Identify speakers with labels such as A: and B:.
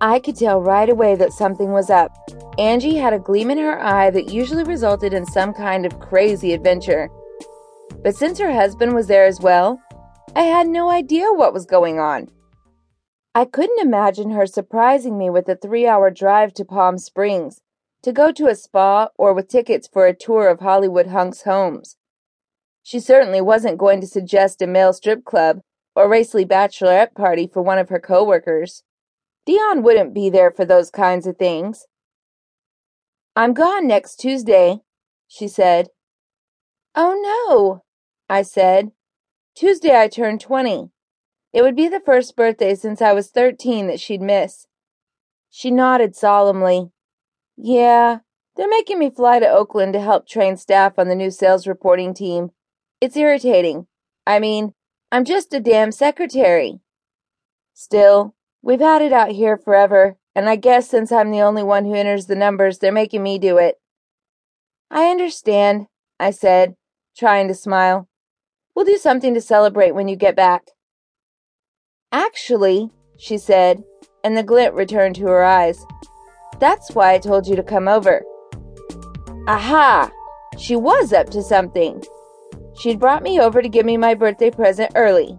A: I could tell right away that something was up. Angi had a gleam in her eye that usually resulted in some kind of crazy adventure. But since her husband was there as well, I had no idea what was going on. I couldn't imagine her surprising me with a three hour drive to Palm Springs to go to a spa or with tickets for a tour of Hollywood hunks' homes. She certainly wasn't going to suggest a male strip club or racy bachelorette party for one of her coworkers. Dion wouldn't be there for those kinds of things. I'm gone next Tuesday, she said. Oh no, I said. Tuesday I turn 20. It would be the first birthday since I was 13 that she'd miss. She nodded solemnly. Yeah, they're making me fly to Oakland to help train staff on the new sales reporting team. It's irritating. I mean, I'm just a damn secretary. Still, We've had it out here forever, and I guess since I'm the only one who enters the numbers, they're making me do it. I understand, I said, trying to smile. We'll do something to celebrate when you get back. Actually, she said, and the glint returned to her eyes. That's why I told you to come over. Aha! She was up to something. She'd brought me over to give me my birthday present early,